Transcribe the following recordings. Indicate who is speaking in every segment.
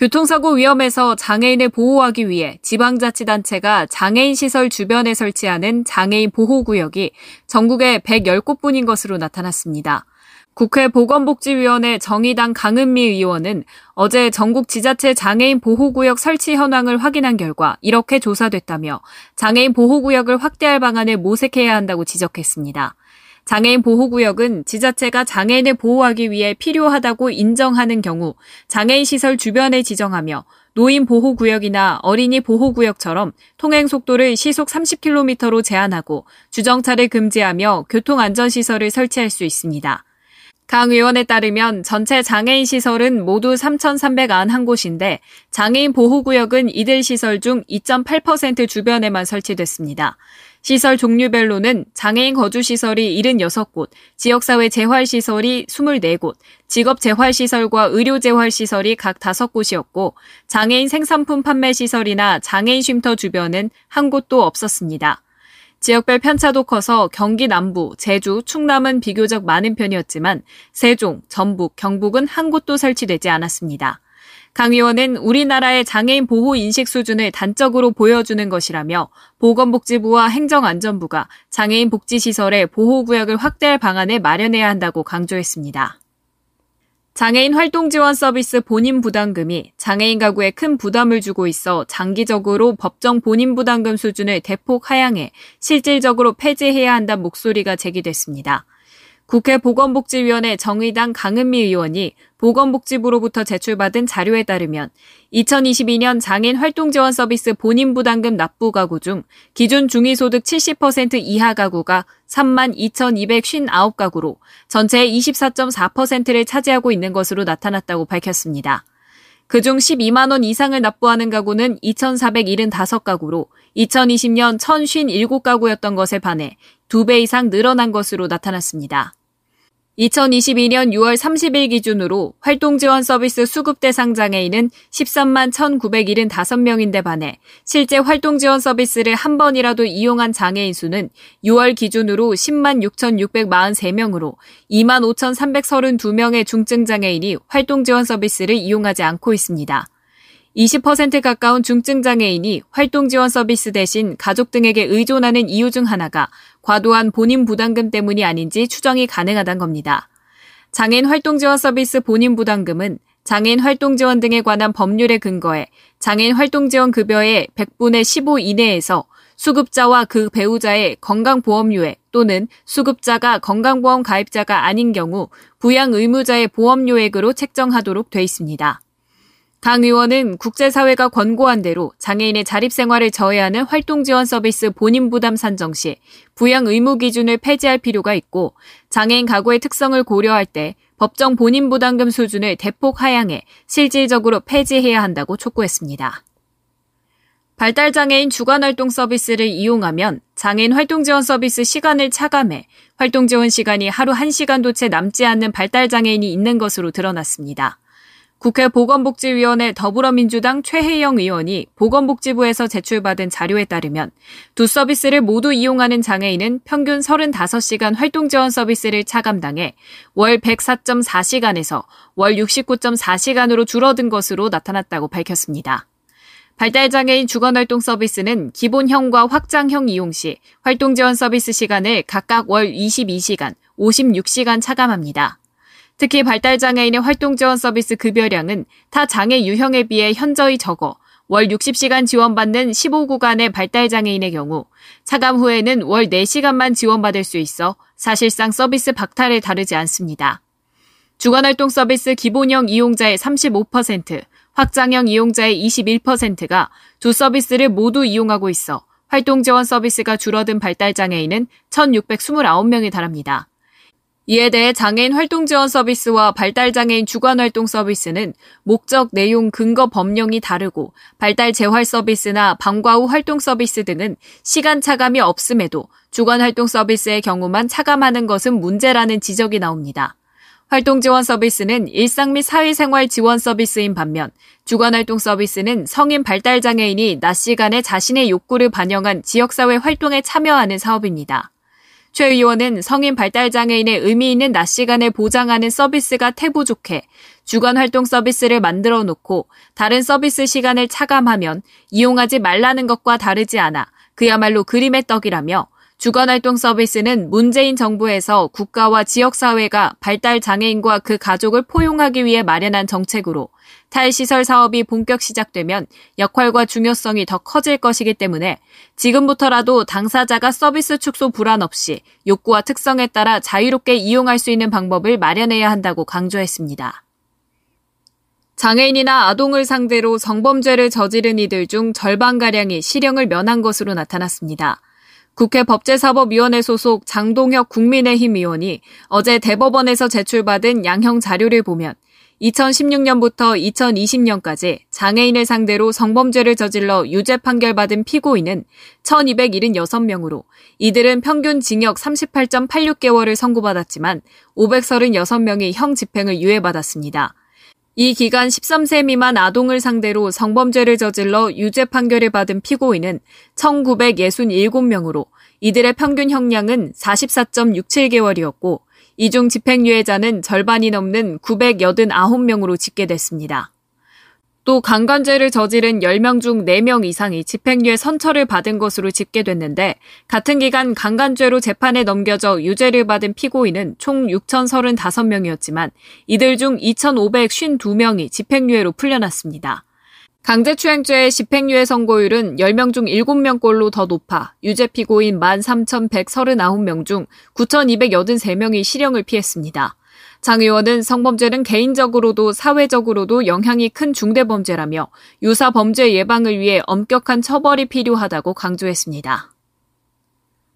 Speaker 1: 교통사고 위험에서 장애인을 보호하기 위해 지방자치단체가 장애인 시설 주변에 설치하는 장애인 보호구역이 전국에 110곳뿐인 것으로 나타났습니다. 국회 보건복지위원회 정의당 강은미 의원은 어제 전국 지자체 장애인 보호구역 설치 현황을 확인한 결과 이렇게 조사됐다며 장애인 보호구역을 확대할 방안을 모색해야 한다고 지적했습니다. 장애인 보호구역은 지자체가 장애인을 보호하기 위해 필요하다고 인정하는 경우 장애인 시설 주변에 지정하며 노인 보호구역이나 어린이 보호구역처럼 통행 속도를 시속 30km로 제한하고 주정차를 금지하며 교통안전시설을 설치할 수 있습니다. 강 의원에 따르면 전체 장애인 시설은 모두 3,391곳인데 장애인 보호구역은 이들 시설 중 2.8% 주변에만 설치됐습니다. 시설 종류별로는 장애인 거주시설이 76곳, 지역사회 재활시설이 24곳, 직업재활시설과 의료재활시설이 각 5곳이었고, 장애인 생산품 판매시설이나 장애인 쉼터 주변은 한 곳도 없었습니다. 지역별 편차도 커서 경기 남부, 제주, 충남은 비교적 많은 편이었지만 세종, 전북, 경북은 한 곳도 설치되지 않았습니다. 강 의원은 우리나라의 장애인 보호 인식 수준을 단적으로 보여주는 것이라며 보건복지부와 행정안전부가 장애인 복지시설의 보호구역을 확대할 방안을 마련해야 한다고 강조했습니다. 장애인 활동 지원 서비스 본인 부담금이 장애인 가구에 큰 부담을 주고 있어 장기적으로 법정 본인 부담금 수준을 대폭 하향해 실질적으로 폐지해야 한다는 목소리가 제기됐습니다. 국회 보건복지위원회 정의당 강은미 의원이 보건복지부로부터 제출받은 자료에 따르면 2022년 장애인 활동지원 서비스 본인 부담금 납부 가구 중 기준 중위소득 70% 이하 가구가 3만 2,259가구로 전체의 24.4%를 차지하고 있는 것으로 나타났다고 밝혔습니다. 그중 12만 원 이상을 납부하는 가구는 2,475가구로 2020년 1,057가구였던 것에 반해 2배 이상 늘어난 것으로 나타났습니다. 2022년 6월 30일 기준으로 활동지원 서비스 수급 대상 장애인은 13만 1,975명인데 반해 실제 활동지원 서비스를 한 번이라도 이용한 장애인 수는 6월 기준으로 10만 6,643명으로 2만 5,332명의 중증 장애인이 활동지원 서비스를 이용하지 않고 있습니다. 20% 가까운 중증 장애인이 활동 지원 서비스 대신 가족 등에게 의존하는 이유 중 하나가 과도한 본인 부담금 때문이 아닌지 추정이 가능하단 겁니다. 장애인 활동 지원 서비스 본인 부담금은 장애인 활동 지원 등에 관한 법률에 근거해 장애인 활동 지원 급여의 100분의 15 이내에서 수급자와 그 배우자의 건강보험료액 또는 수급자가 건강보험 가입자가 아닌 경우 부양 의무자의 보험료액으로 책정하도록 돼 있습니다. 강 의원은 국제사회가 권고한 대로 장애인의 자립생활을 저해하는 활동지원 서비스 본인 부담 산정 시 부양 의무 기준을 폐지할 필요가 있고 장애인 가구의 특성을 고려할 때 법정 본인 부담금 수준을 대폭 하향해 실질적으로 폐지해야 한다고 촉구했습니다. 발달장애인 주간활동 서비스를 이용하면 장애인 활동지원 서비스 시간을 차감해 활동지원 시간이 하루 1시간도 채 남지 않는 발달장애인이 있는 것으로 드러났습니다. 국회 보건복지위원회 더불어민주당 최혜영 의원이 보건복지부에서 제출받은 자료에 따르면 두 서비스를 모두 이용하는 장애인은 평균 35시간 활동지원 서비스를 차감당해 월 104.4시간에서 월 69.4시간으로 줄어든 것으로 나타났다고 밝혔습니다. 발달장애인 주간활동 서비스는 기본형과 확장형 이용 시 활동지원 서비스 시간을 각각 월 22시간, 56시간 차감합니다. 특히 발달장애인의 활동지원 서비스 급여량은 타 장애 유형에 비해 현저히 적어 월 60시간 지원받는 15구간의 발달장애인의 경우 차감 후에는 월 4시간만 지원받을 수 있어 사실상 서비스 박탈에 다르지 않습니다. 주간활동 서비스 기본형 이용자의 35%, 확장형 이용자의 21%가 두 서비스를 모두 이용하고 있어 활동 지원 서비스가 줄어든 발달장애인은 1,629명에 달합니다. 이에 대해 장애인 활동 지원 서비스와 발달 장애인 주간 활동 서비스는 목적, 내용, 근거 법령이 다르고 발달 재활 서비스나 방과 후 활동 서비스 등은 시간 차감이 없음에도 주간 활동 서비스의 경우만 차감하는 것은 문제라는 지적이 나옵니다. 활동 지원 서비스는 일상 및 사회생활 지원 서비스인 반면 주간 활동 서비스는 성인 발달 장애인이 낮 시간에 자신의 욕구를 반영한 지역사회 활동에 참여하는 사업입니다. 최 의원은 성인 발달 장애인의 의미 있는 낮 시간을 보장하는 서비스가 태부족해 주간 활동 서비스를 만들어 놓고 다른 서비스 시간을 차감하면 이용하지 말라는 것과 다르지 않아 그야말로 그림의 떡이라며 주간활동 서비스는 문재인 정부에서 국가와 지역사회가 발달 장애인과 그 가족을 포용하기 위해 마련한 정책으로 탈시설 사업이 본격 시작되면 역할과 중요성이 더 커질 것이기 때문에 지금부터라도 당사자가 서비스 축소 불안 없이 욕구와 특성에 따라 자유롭게 이용할 수 있는 방법을 마련해야 한다고 강조했습니다. 장애인이나 아동을 상대로 성범죄를 저지른 이들 중 절반가량이 실형을 면한 것으로 나타났습니다. 국회 법제사법위원회 소속 장동혁 국민의힘 의원이 어제 대법원에서 제출받은 양형 자료를 보면 2016년부터 2020년까지 장애인을 상대로 성범죄를 저질러 유죄 판결받은 피고인은 1276명으로 이들은 평균 징역 38.86개월을 선고받았지만 536명이 형 집행을 유예받았습니다. 이 기간 13세 미만 아동을 상대로 성범죄를 저질러 유죄 판결을 받은 피고인은 1967명으로 이들의 평균 형량은 44.67개월이었고 이중 집행유예자는 절반이 넘는 989명으로 집계됐습니다. 또 강간죄를 저지른 10명 중 4명 이상이 집행유예 선처를 받은 것으로 집계됐는데 같은 기간 강간죄로 재판에 넘겨져 유죄를 받은 피고인은 총 6,035명이었지만 이들 중 2,552명이 집행유예로 풀려났습니다. 강제추행죄의 집행유예 선고율은 10명 중 7명꼴로 더 높아 유죄 피고인 13,139명 중 9,283명이 실형을 피했습니다. 장 의원은 성범죄는 개인적으로도 사회적으로도 영향이 큰 중대범죄라며 유사 범죄 예방을 위해 엄격한 처벌이 필요하다고 강조했습니다.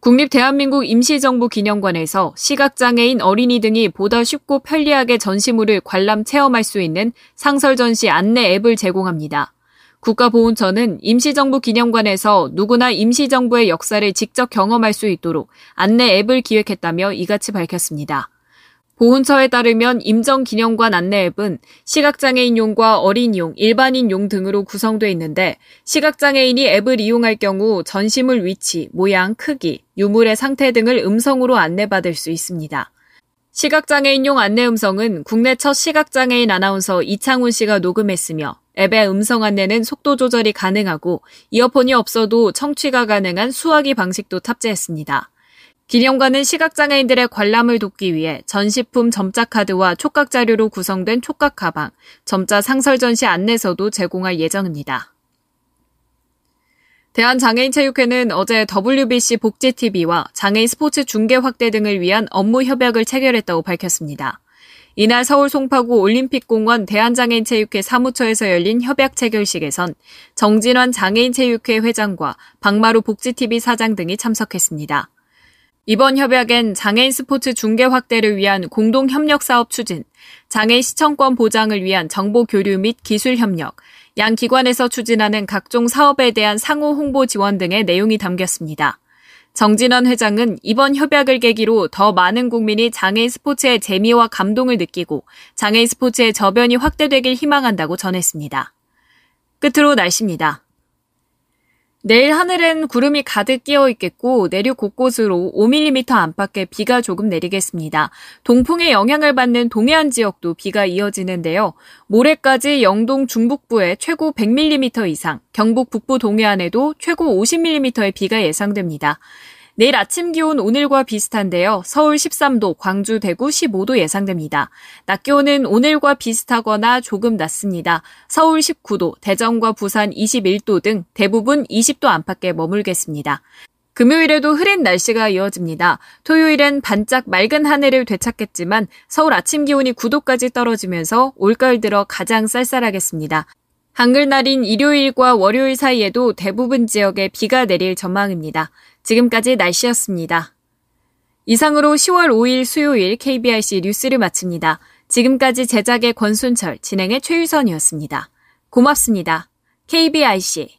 Speaker 1: 국립대한민국 임시정부 기념관에서 시각장애인 어린이 등이 보다 쉽고 편리하게 전시물을 관람 체험할 수 있는 상설 전시 안내 앱을 제공합니다. 국가보훈처는 임시정부 기념관에서 누구나 임시정부의 역사를 직접 경험할 수 있도록 안내 앱을 기획했다며 이같이 밝혔습니다. 보훈처에 따르면 임정기념관 안내 앱은 시각장애인용과 어린이용, 일반인용 등으로 구성되어 있는데 시각장애인이 앱을 이용할 경우 전시물 위치, 모양, 크기, 유물의 상태 등을 음성으로 안내받을 수 있습니다. 시각장애인용 안내 음성은 국내 첫 시각장애인 아나운서 이창훈 씨가 녹음했으며 앱의 음성 안내는 속도 조절이 가능하고 이어폰이 없어도 청취가 가능한 수화기 방식도 탑재했습니다. 기념관은 시각장애인들의 관람을 돕기 위해 전시품 점자 카드와 촉각 자료로 구성된 촉각 가방, 점자 상설 전시 안내서도 제공할 예정입니다. 대한장애인체육회는 어제 WBC 복지TV와 장애인 스포츠 중계 확대 등을 위한 업무 협약을 체결했다고 밝혔습니다. 이날 서울 송파구 올림픽공원 대한장애인체육회 사무처에서 열린 협약 체결식에선 정진환 장애인체육회 회장과 박마루 복지TV 사장 등이 참석했습니다. 이번 협약엔 장애인 스포츠 중계 확대를 위한 공동 협력 사업 추진, 장애인 시청권 보장을 위한 정보 교류 및 기술 협력, 양 기관에서 추진하는 각종 사업에 대한 상호 홍보 지원 등의 내용이 담겼습니다. 정진원 회장은 이번 협약을 계기로 더 많은 국민이 장애인 스포츠의 재미와 감동을 느끼고 장애인 스포츠의 저변이 확대되길 희망한다고 전했습니다. 끝으로 날씨입니다. 내일 하늘엔 구름이 가득 끼어 있겠고 내륙 곳곳으로 5mm 안팎의 비가 조금 내리겠습니다. 동풍의 영향을 받는 동해안 지역도 비가 이어지는데요. 모레까지 영동 중북부에 최고 100mm 이상, 경북 북부 동해안에도 최고 50mm의 비가 예상됩니다. 내일 아침 기온 오늘과 비슷한데요. 서울 13도, 광주, 대구 15도 예상됩니다. 낮 기온은 오늘과 비슷하거나 조금 낮습니다. 서울 19도, 대전과 부산 21도 등 대부분 20도 안팎에 머물겠습니다. 금요일에도 흐린 날씨가 이어집니다. 토요일엔 반짝 맑은 하늘을 되찾겠지만 서울 아침 기온이 9도까지 떨어지면서 올가을 들어 가장 쌀쌀하겠습니다. 한글날인 일요일과 월요일 사이에도 대부분 지역에 비가 내릴 전망입니다. 지금까지 날씨였습니다. 이상으로 10월 5일 수요일 KBIC 뉴스를 마칩니다. 지금까지 제작의 권순철, 진행의 최유선이었습니다. 고맙습니다. KBIC